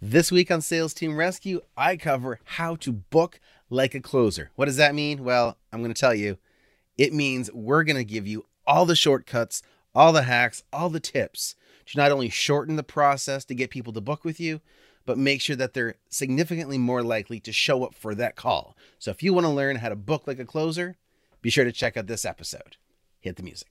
This week on Sales Team Rescue, I cover how to book like a closer. What does that mean? Well, I'm going to tell you. It means we're going to give you all the shortcuts, all the hacks, all the tips to not only shorten the process to get people to book with you, but make sure that they're significantly more likely to show up for that call. So if you want to learn how to book like a closer, be sure to check out this episode. Hit the music.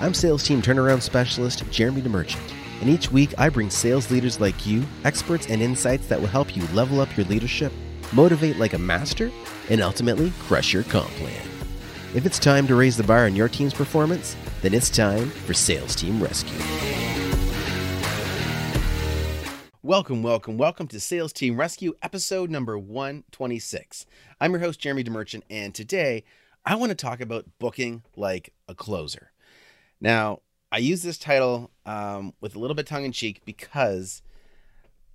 I'm Sales Team Turnaround Specialist Jeremy DeMerchant and each week I bring sales leaders like you, experts and insights that will help you level up your leadership, motivate like a master, and ultimately crush your comp plan. If it's time to raise the bar on your team's performance, then it's time for Sales Team Rescue. Welcome, welcome, welcome to Sales Team Rescue, episode number 126. I'm your host, Jeremy DeMerchant, and today I want to talk about booking like a closer. Now, I use this title um, with a little bit tongue in cheek because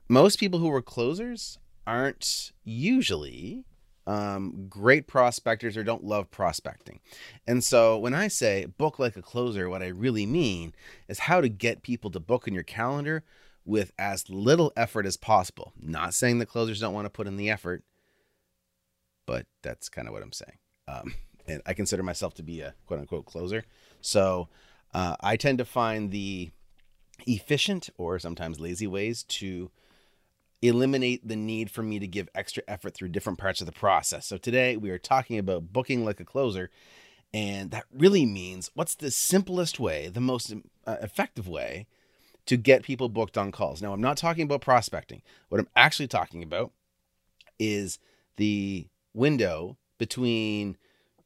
most people who were closers aren't usually um, great prospectors or don't love prospecting. And so when I say book like a closer, what I really mean is how to get people to book in your calendar with as little effort as possible. Not saying the closers don't want to put in the effort, but that's kind of what I'm saying. Um, and I consider myself to be a quote unquote closer. So uh, I tend to find the efficient or sometimes lazy ways to eliminate the need for me to give extra effort through different parts of the process. So today we are talking about booking like a closer. And that really means what's the simplest way, the most uh, effective way to get people booked on calls. Now, I'm not talking about prospecting. What I'm actually talking about is the window between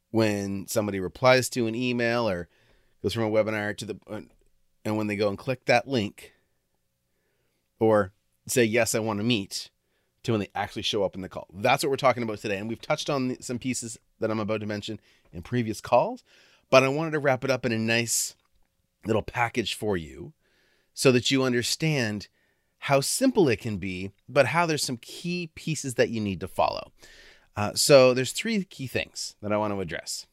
when somebody replies to an email or goes from a webinar to the uh, and when they go and click that link or say yes i want to meet to when they actually show up in the call. That's what we're talking about today and we've touched on some pieces that i'm about to mention in previous calls but i wanted to wrap it up in a nice little package for you so that you understand how simple it can be but how there's some key pieces that you need to follow. Uh, so there's three key things that i want to address.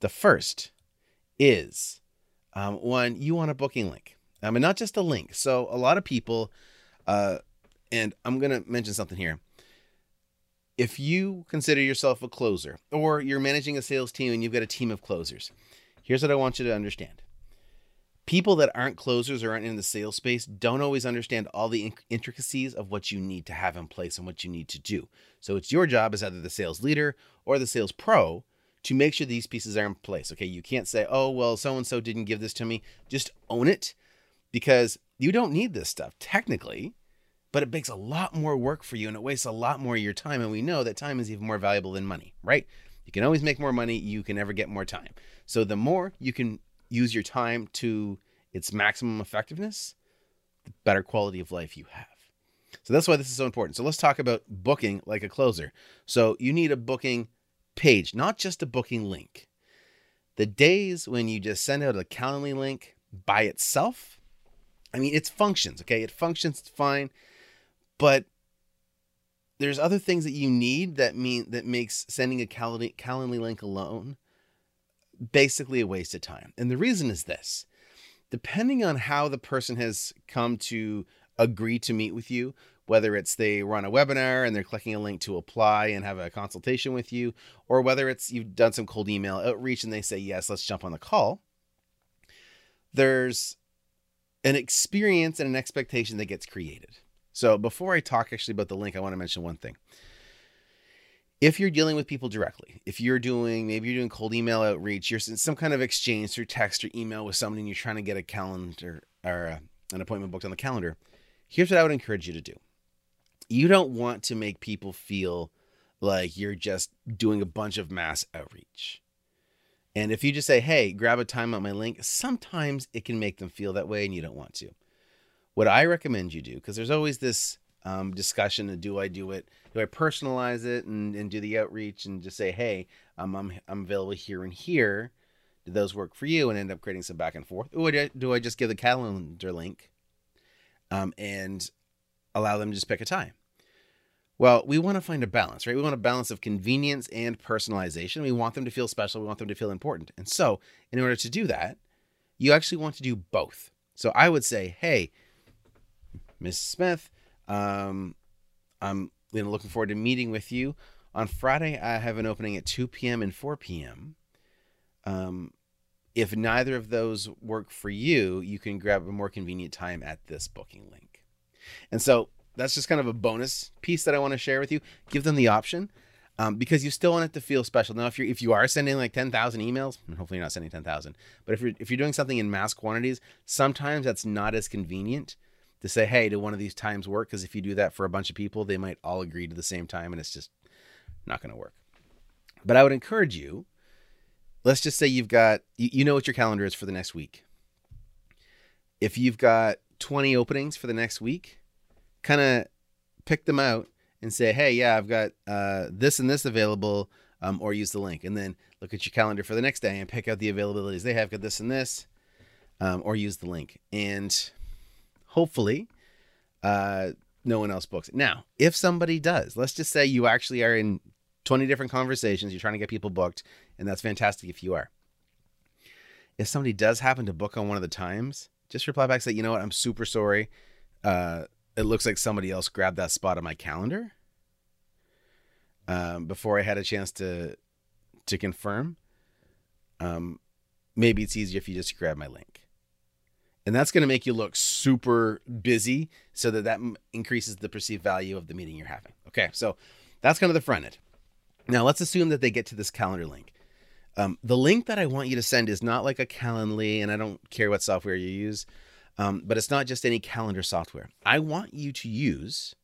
The first is um, one, you want a booking link. Um, and not just a link. So a lot of people, uh, and I'm going to mention something here. If you consider yourself a closer or you're managing a sales team and you've got a team of closers, here's what I want you to understand. People that aren't closers or aren't in the sales space don't always understand all the intricacies of what you need to have in place and what you need to do. So it's your job as either the sales leader or the sales pro to make sure these pieces are in place. Okay, you can't say, oh, well, so and so didn't give this to me. Just own it because you don't need this stuff technically, but it makes a lot more work for you and it wastes a lot more of your time. And we know that time is even more valuable than money, right? You can always make more money, you can never get more time. So the more you can use your time to its maximum effectiveness, the better quality of life you have. So that's why this is so important. So let's talk about booking like a closer. So you need a booking page, not just a booking link. The days when you just send out a Calendly link by itself, I mean, it functions, okay? It functions fine, but there's other things that you need that mean that makes sending a Calendly, Calendly link alone basically a waste of time. And the reason is this depending on how the person has come to agree to meet with you, whether it's they run a webinar and they're clicking a link to apply and have a consultation with you, or whether it's you've done some cold email outreach and they say, yes, let's jump on the call, there's an experience and an expectation that gets created. So before I talk actually about the link, I want to mention one thing. If you're dealing with people directly, if you're doing maybe you're doing cold email outreach, you're in some kind of exchange through text or email with someone and you're trying to get a calendar or uh, an appointment booked on the calendar, here's what I would encourage you to do you don't want to make people feel like you're just doing a bunch of mass outreach. And if you just say, hey, grab a time on my link, sometimes it can make them feel that way and you don't want to. What I recommend you do, because there's always this um, discussion of do I do it? Do I personalize it and, and do the outreach and just say, hey, um, I'm, I'm available here and here. Do those work for you? And end up creating some back and forth. Or do I just give the calendar link um, and allow them to just pick a time. Well, we want to find a balance, right? We want a balance of convenience and personalization. We want them to feel special. We want them to feel important. And so, in order to do that, you actually want to do both. So I would say, hey, Miss Smith, Um, I'm you know, looking forward to meeting with you. On Friday, I have an opening at 2 p.m. and 4 p.m. Um, if neither of those work for you, you can grab a more convenient time at this booking link. And so that's just kind of a bonus piece that I want to share with you. Give them the option um, because you still want it to feel special. Now, if you if you are sending like ten thousand emails, and hopefully you're not sending ten thousand, but if you're if you're doing something in mass quantities, sometimes that's not as convenient to say, hey, do one of these times work? Because if you do that for a bunch of people, they might all agree to the same time, and it's just not going to work. But I would encourage you. Let's just say you've got you, you know what your calendar is for the next week. If you've got 20 openings for the next week, kind of pick them out and say, hey, yeah, I've got uh, this and this available, um, or use the link. And then look at your calendar for the next day and pick out the availabilities they have, got this and this, um, or use the link. And hopefully, uh, no one else books it. Now, if somebody does, let's just say you actually are in 20 different conversations, you're trying to get people booked, and that's fantastic if you are. If somebody does happen to book on one of the times, just reply back say, you know what, I'm super sorry. Uh, it looks like somebody else grabbed that spot on my calendar um, before I had a chance to to confirm. Um, maybe it's easier if you just grab my link, and that's going to make you look super busy, so that that increases the perceived value of the meeting you're having. Okay, so that's kind of the front end. Now let's assume that they get to this calendar link. Um, the link that I want you to send is not like a Calendly, and I don't care what software you use. Um, but it's not just any calendar software. I want you to use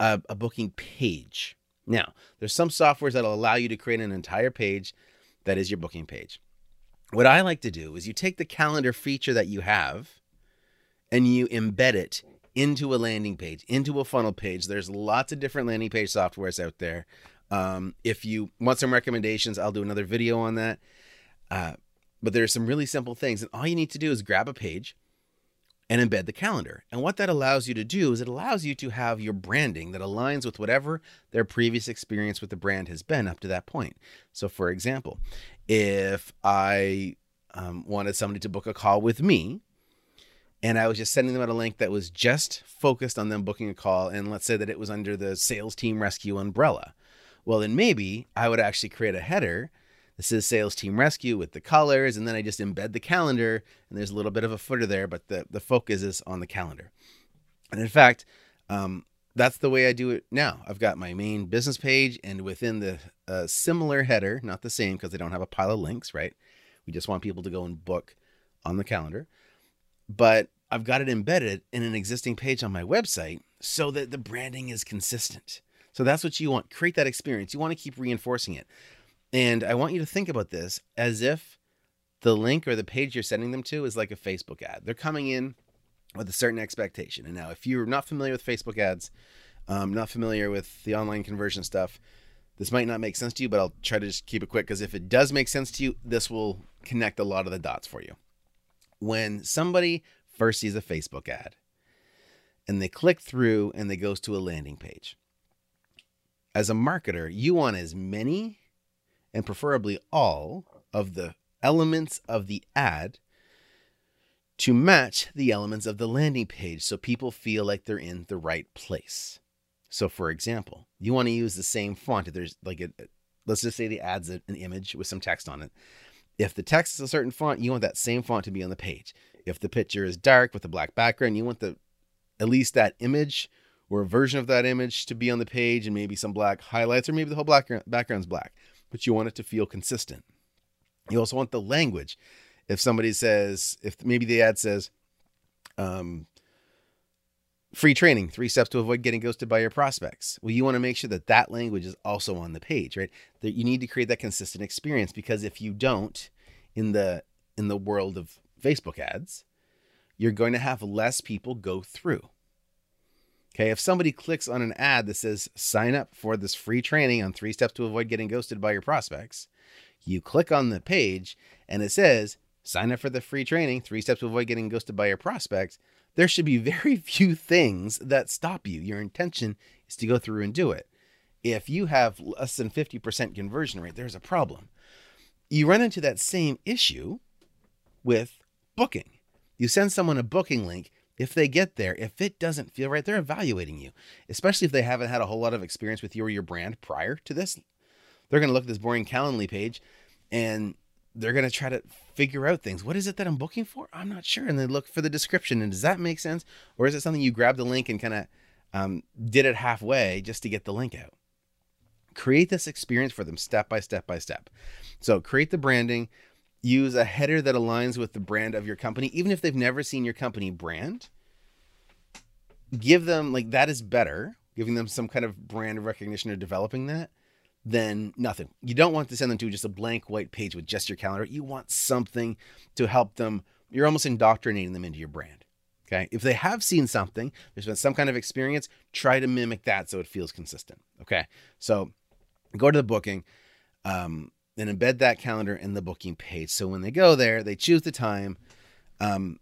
a, a booking page. Now, there's some softwares that'll allow you to create an entire page that is your booking page. What I like to do is you take the calendar feature that you have and you embed it into a landing page, into a funnel page. There's lots of different landing page softwares out there. Um, if you want some recommendations, I'll do another video on that. Uh, but are some really simple things. And all you need to do is grab a page and embed the calendar. And what that allows you to do is it allows you to have your branding that aligns with whatever their previous experience with the brand has been up to that point. So, for example, if I um, wanted somebody to book a call with me, and I was just sending them out a link that was just focused on them booking a call, and let's say that it was under the sales team rescue umbrella. Well, then maybe I would actually create a header this is Sales Team Rescue with the colors, and then I just embed the calendar, and there's a little bit of a footer there, but the, the focus is on the calendar. And in fact, um, that's the way I do it now. I've got my main business page, and within the uh, similar header, not the same because they don't have a pile of links, right? We just want people to go and book on the calendar. But I've got it embedded in an existing page on my website so that the branding is consistent. So that's what you want. Create that experience. You want to keep reinforcing it. And I want you to think about this as if the link or the page you're sending them to is like a Facebook ad. They're coming in with a certain expectation. And now, if you're not familiar with Facebook ads, um, not familiar with the online conversion stuff, this might not make sense to you, but I'll try to just keep it quick because if it does make sense to you, this will connect a lot of the dots for you. When somebody first sees a Facebook ad and they click through and they goes to a landing page, as a marketer, you want as many and preferably all of the elements of the ad to match the elements of the landing page so people feel like they're in the right place. So, for example, you want to use the same font. If there's like a, let's just say the ad's an image with some text on it. If the text is a certain font, you want that same font to be on the page. If the picture is dark with a black background, you want the at least that image or a version of that image to be on the page and maybe some black highlights or maybe the whole black background's black but you want it to feel consistent. You also want the language. If somebody says, if maybe the ad says, um, free training, three steps to avoid getting ghosted by your prospects. Well, you want to make sure that that language is also on the page, right? That you need to create that consistent experience because if you don't, in the in the world of Facebook ads, you're going to have less people go through. Okay, if somebody clicks on an ad that says sign up for this free training on three steps to avoid getting ghosted by your prospects, you click on the page and it says sign up for the free training, three steps to avoid getting ghosted by your prospects. There should be very few things that stop you. Your intention is to go through and do it. If you have less than 50% conversion rate, there's a problem. You run into that same issue with booking. You send someone a booking link if they get there, if it doesn't feel right, they're evaluating you, especially if they haven't had a whole lot of experience with you or your brand prior to this. They're going to look at this boring Calendly page and they're going to try to figure out things. What is it that I'm booking for? I'm not sure. And they look for the description. And does that make sense? Or is it something you grab the link and kind of um, did it halfway just to get the link out? Create this experience for them step by step by step. So create the branding, use a header that aligns with the brand of your company, even if they've never seen your company brand. Give them like that is better, giving them some kind of brand recognition or developing that than nothing. You don't want to send them to just a blank white page with just your calendar. You want something to help them. You're almost indoctrinating them into your brand. Okay. If they have seen something, there's been some kind of experience, try to mimic that so it feels consistent. Okay. So go to the booking. Um, then embed that calendar in the booking page. So when they go there, they choose the time. Um,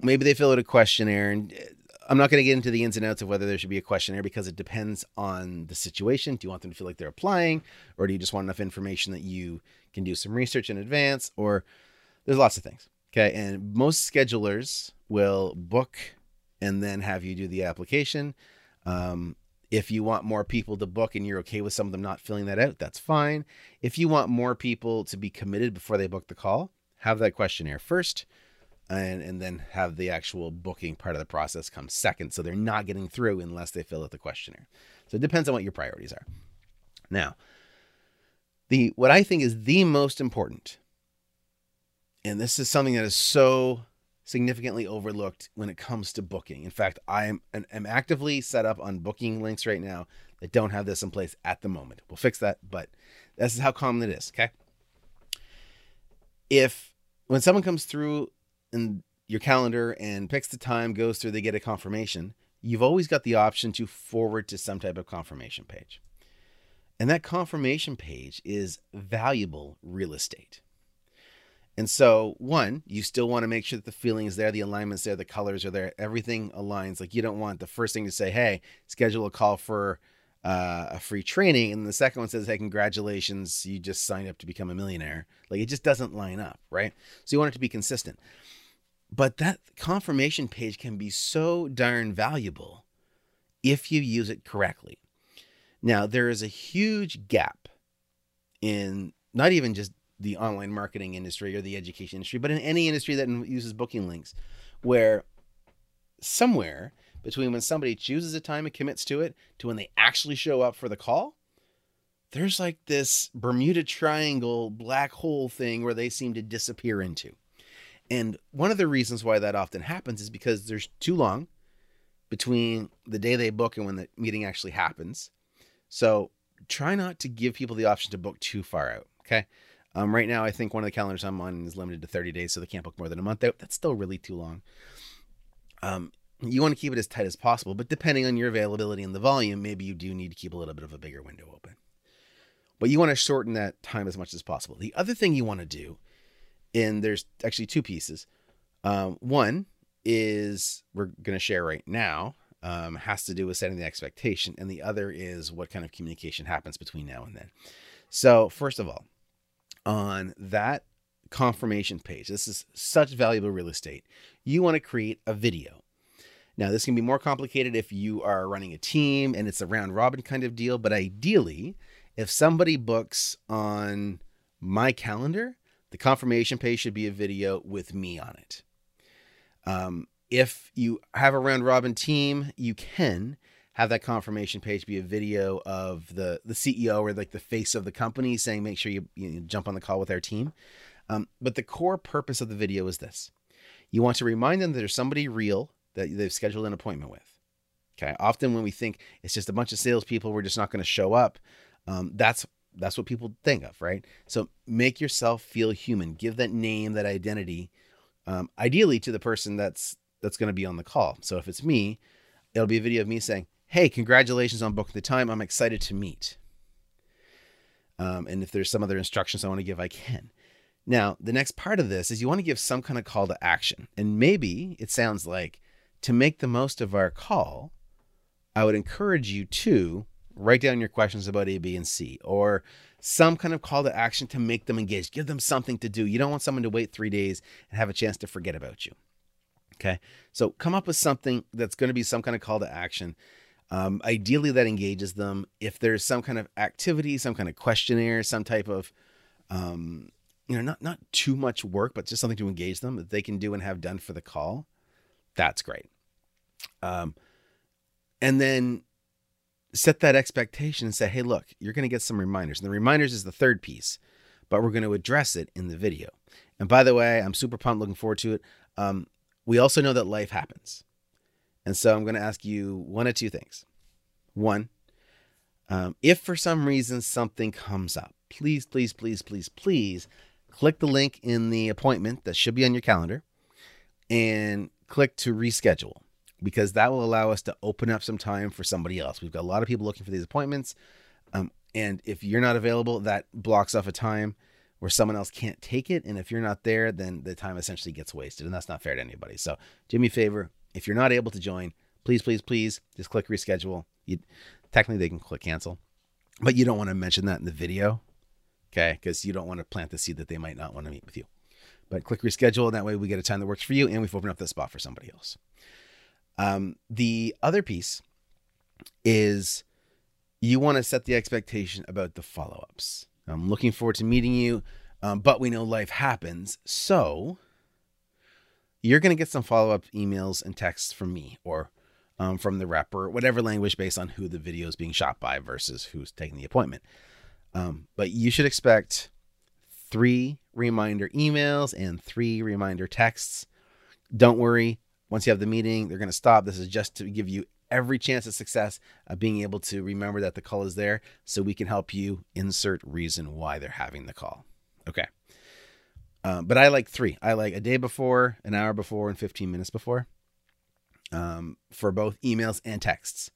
maybe they fill out a questionnaire. And uh, I'm not going to get into the ins and outs of whether there should be a questionnaire because it depends on the situation. Do you want them to feel like they're applying, or do you just want enough information that you can do some research in advance? Or there's lots of things. Okay. And most schedulers will book and then have you do the application. Um, if you want more people to book and you're okay with some of them not filling that out, that's fine. If you want more people to be committed before they book the call, have that questionnaire first and, and then have the actual booking part of the process come second. So they're not getting through unless they fill out the questionnaire. So it depends on what your priorities are. Now, the what I think is the most important, and this is something that is so significantly overlooked when it comes to booking. In fact, I am am actively set up on booking links right now that don't have this in place at the moment. We'll fix that, but this is how common it is. Okay. If when someone comes through in your calendar and picks the time, goes through, they get a confirmation, you've always got the option to forward to some type of confirmation page. And that confirmation page is valuable real estate. And so, one, you still want to make sure that the feeling is there, the alignment's there, the colors are there, everything aligns. Like you don't want the first thing to say, "Hey, schedule a call for uh, a free training," and the second one says, "Hey, congratulations, you just signed up to become a millionaire." Like it just doesn't line up, right? So you want it to be consistent. But that confirmation page can be so darn valuable if you use it correctly. Now, there is a huge gap in not even just the online marketing industry or the education industry, but in any industry that uses booking links, where somewhere between when somebody chooses a time and commits to it to when they actually show up for the call, there's like this Bermuda Triangle black hole thing where they seem to disappear into. And one of the reasons why that often happens is because there's too long between the day they book and when the meeting actually happens. So try not to give people the option to book too far out. Okay. Um, right now, I think one of the calendars I'm on is limited to 30 days, so they can't book more than a month. That's still really too long. Um, you want to keep it as tight as possible, but depending on your availability and the volume, maybe you do need to keep a little bit of a bigger window open. But you want to shorten that time as much as possible. The other thing you want to do, and there's actually two pieces. Um, one is we're going to share right now, um, has to do with setting the expectation, and the other is what kind of communication happens between now and then. So, first of all, on that confirmation page, this is such valuable real estate. You want to create a video. Now, this can be more complicated if you are running a team and it's a round robin kind of deal, but ideally, if somebody books on my calendar, the confirmation page should be a video with me on it. Um, if you have a round robin team, you can have that confirmation page be a video of the the CEO or like the face of the company saying, make sure you, you jump on the call with our team. Um, but the core purpose of the video is this: you want to remind them that there's somebody real that they've scheduled an appointment with. Okay. Often when we think it's just a bunch of salespeople, we're just not going to show up. Um, that's that's what people think of, right? So make yourself feel human. Give that name, that identity, um, ideally to the person that's that's going to be on the call. So if it's me, it'll be a video of me saying, hey, congratulations on booking the time. I'm excited to meet. Um, and if there's some other instructions I want to give, I can. Now, the next part of this is you want to give some kind of call to action. And maybe it sounds like to make the most of our call, I would encourage you to write down your questions about A, B, and C, or some kind of call to action to make them engaged. Give them something to do. You don't want someone to wait three days and have a chance to forget about you. Okay. So come up with something that's going to be some kind of call to action. Um, ideally, that engages them. If there's some kind of activity, some kind of questionnaire, some type of, um, you know, not not too much work, but just something to engage them that they can do and have done for the call, that's great. Um, and then set that expectation and say, hey, look, you're going to get some reminders. And the reminders is the third piece, but we're going to address it in the video. And by the way, I'm super pumped, looking forward to it. Um, we also know that life happens. And so I'm going to ask you one of two things. One, um, if for some reason something comes up, please, please, please, please, please click the link in the appointment that should be on your calendar and click to reschedule because that will allow us to open up some time for somebody else. We've got a lot of people looking for these appointments. Um, and if you're not available, that blocks off a time where someone else can't take it. And if you're not there, then the time essentially gets wasted. And that's not fair to anybody. So do me a favor. If you're not able to join, please, please, please just click reschedule. You, technically, they can click cancel, but you don't want to mention that in the video. Okay. Because you don't want to plant the seed that they might not want to meet with you. But click reschedule. And that way we get a time that works for you and we've opened up the spot for somebody else. Um, the other piece is you want to set the expectation about the follow ups. I'm looking forward to meeting you, um, but we know life happens. So you're going to get some follow up emails and texts from me or um, from the rep or whatever language based on who the video is being shot by versus who's taking the appointment. Um, but you should expect three reminder emails and three reminder texts. Don't worry, once you have the meeting, they're going to stop. This is just to give you every chance of success of being able to remember that the call is there so we can help you insert reason why they're having the call. Okay. Um, but I like three. I like a day before, an hour before, and 15 minutes before um, for both emails and texts.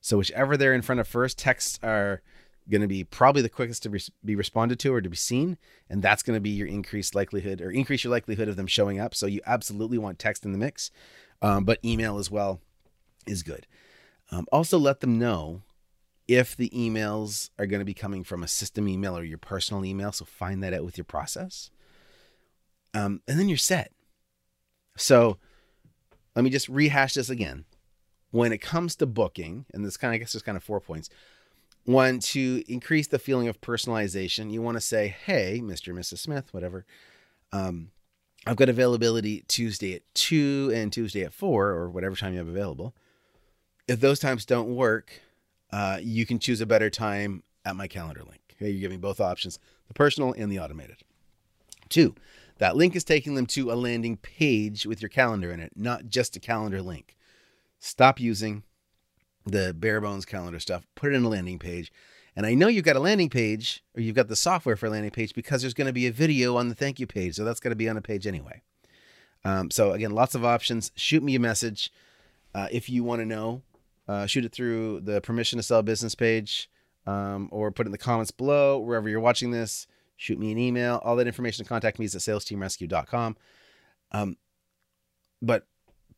So, whichever they're in front of first, texts are going to be probably the quickest to re- be responded to or to be seen and that's going to be your increased likelihood or increase your likelihood of them showing up so you absolutely want text in the mix um, but email as well is good um, also let them know if the emails are going to be coming from a system email or your personal email so find that out with your process um, and then you're set so let me just rehash this again when it comes to booking and this kind of i guess there's kind of four points one, to increase the feeling of personalization, you want to say, hey, Mr. and Mrs. Smith, whatever. Um, I've got availability Tuesday at 2 and Tuesday at 4, or whatever time you have available. If those times don't work, uh, you can choose a better time at my calendar link. Okay, you're giving both options the personal and the automated. Two, that link is taking them to a landing page with your calendar in it, not just a calendar link. Stop using the bare bones calendar stuff, put it in a landing page. And I know you've got a landing page or you've got the software for a landing page because there's going to be a video on the thank you page. So that's going to be on a page anyway. Um, so again, lots of options. Shoot me a message uh, if you want to know. Uh, shoot it through the permission to sell business page um, or put it in the comments below wherever you're watching this. Shoot me an email. All that information to contact me is at salesteamrescue.com. Um, but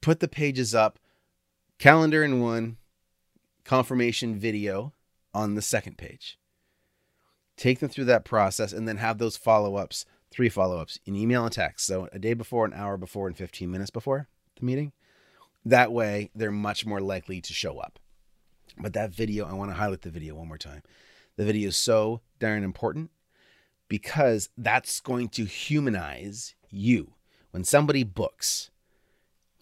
put the pages up, calendar in one, confirmation video on the second page. Take them through that process and then have those follow ups, three follow ups in email and text. So a day before, an hour before, and 15 minutes before the meeting. That way, they're much more likely to show up. But that video, I want to highlight the video one more time. The video is so darn important because that's going to humanize you. When somebody books,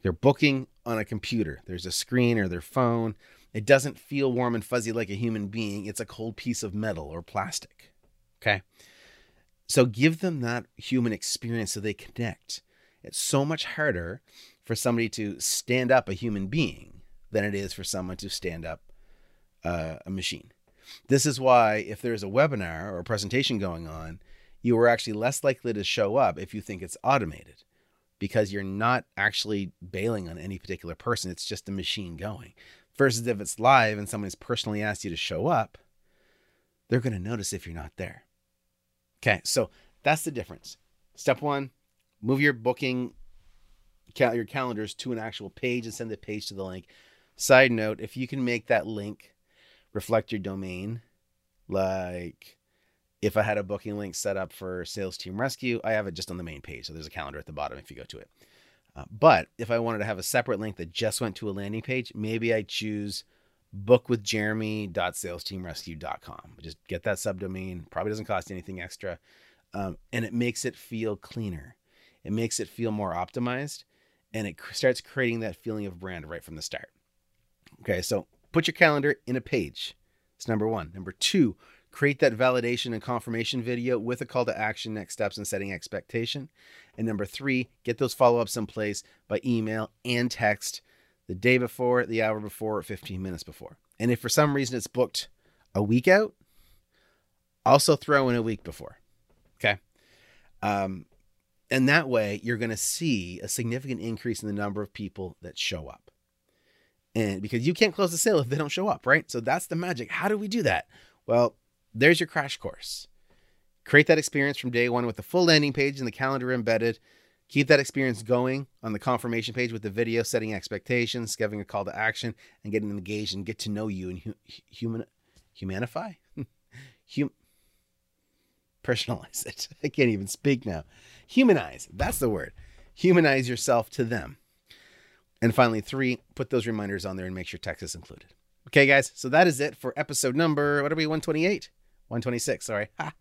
they're booking on a computer, there's a screen or their phone it doesn't feel warm and fuzzy like a human being. It's a cold piece of metal or plastic. Okay. So give them that human experience so they connect. It's so much harder for somebody to stand up a human being than it is for someone to stand up uh, a machine. This is why, if there's a webinar or a presentation going on, you are actually less likely to show up if you think it's automated because you're not actually bailing on any particular person. It's just a machine going. Versus if it's live and someone's personally asked you to show up, they're going to notice if you're not there. Okay, so that's the difference. Step one, move your booking, your calendars to an actual page and send the page to the link. Side note, if you can make that link reflect your domain, like if I had a booking link set up for Sales Team Rescue, I have it just on the main page. So there's a calendar at the bottom if you go to it. Uh, but if I wanted to have a separate link that just went to a landing page, maybe I choose bookwithjeremy.salesteamrescue.com. Just get that subdomain. Probably doesn't cost anything extra. Um, and it makes it feel cleaner. It makes it feel more optimized and it starts creating that feeling of brand right from the start. Okay, so put your calendar in a page. It's number one. Number two, create that validation and confirmation video with a call to action, next steps, and setting expectation. And number three, get those follow ups in place by email and text the day before, the hour before, or 15 minutes before. And if for some reason it's booked a week out, also throw in a week before. Okay. Um, and that way you're going to see a significant increase in the number of people that show up. And because you can't close the sale if they don't show up, right? So that's the magic. How do we do that? Well, there's your crash course. Create that experience from day one with the full landing page and the calendar embedded. Keep that experience going on the confirmation page with the video, setting expectations, giving a call to action, and getting engaged and get to know you and hu- human humanify, hum, personalize it. I can't even speak now. Humanize. That's the word. Humanize yourself to them. And finally, three, put those reminders on there and make sure text is included. Okay, guys. So that is it for episode number, what are we, 128? 126, sorry. Ha,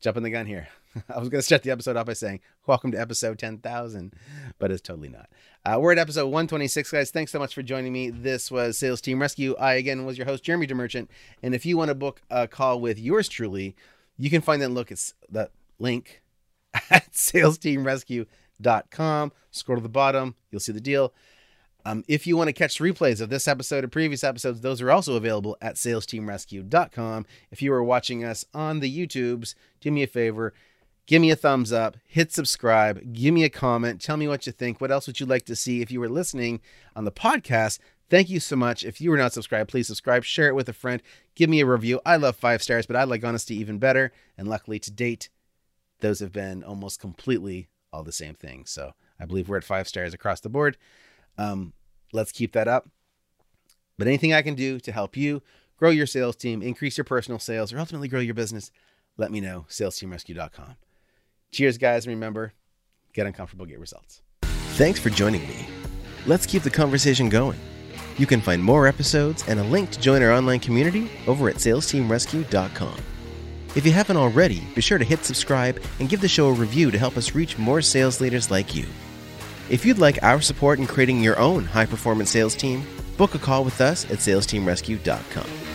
jumping the gun here. I was going to start the episode off by saying, Welcome to episode 10,000, but it's totally not. Uh, we're at episode 126, guys. Thanks so much for joining me. This was Sales Team Rescue. I, again, was your host, Jeremy DeMerchant. And if you want to book a call with yours truly, you can find that look. at that link at salesteamrescue.com. Scroll to the bottom, you'll see the deal. Um, if you want to catch replays of this episode or previous episodes, those are also available at salesteamrescue.com. If you are watching us on the YouTubes, do me a favor, give me a thumbs up, hit subscribe, give me a comment, tell me what you think. What else would you like to see if you were listening on the podcast? Thank you so much. If you were not subscribed, please subscribe, share it with a friend, give me a review. I love five stars, but I like honesty even better. And luckily to date, those have been almost completely all the same thing. So I believe we're at five stars across the board. Um, let's keep that up. But anything I can do to help you grow your sales team, increase your personal sales, or ultimately grow your business, let me know. SalesTeamRescue.com. Cheers, guys. Remember, get uncomfortable, get results. Thanks for joining me. Let's keep the conversation going. You can find more episodes and a link to join our online community over at SalesTeamRescue.com. If you haven't already, be sure to hit subscribe and give the show a review to help us reach more sales leaders like you. If you'd like our support in creating your own high performance sales team, book a call with us at SalesTeamRescue.com.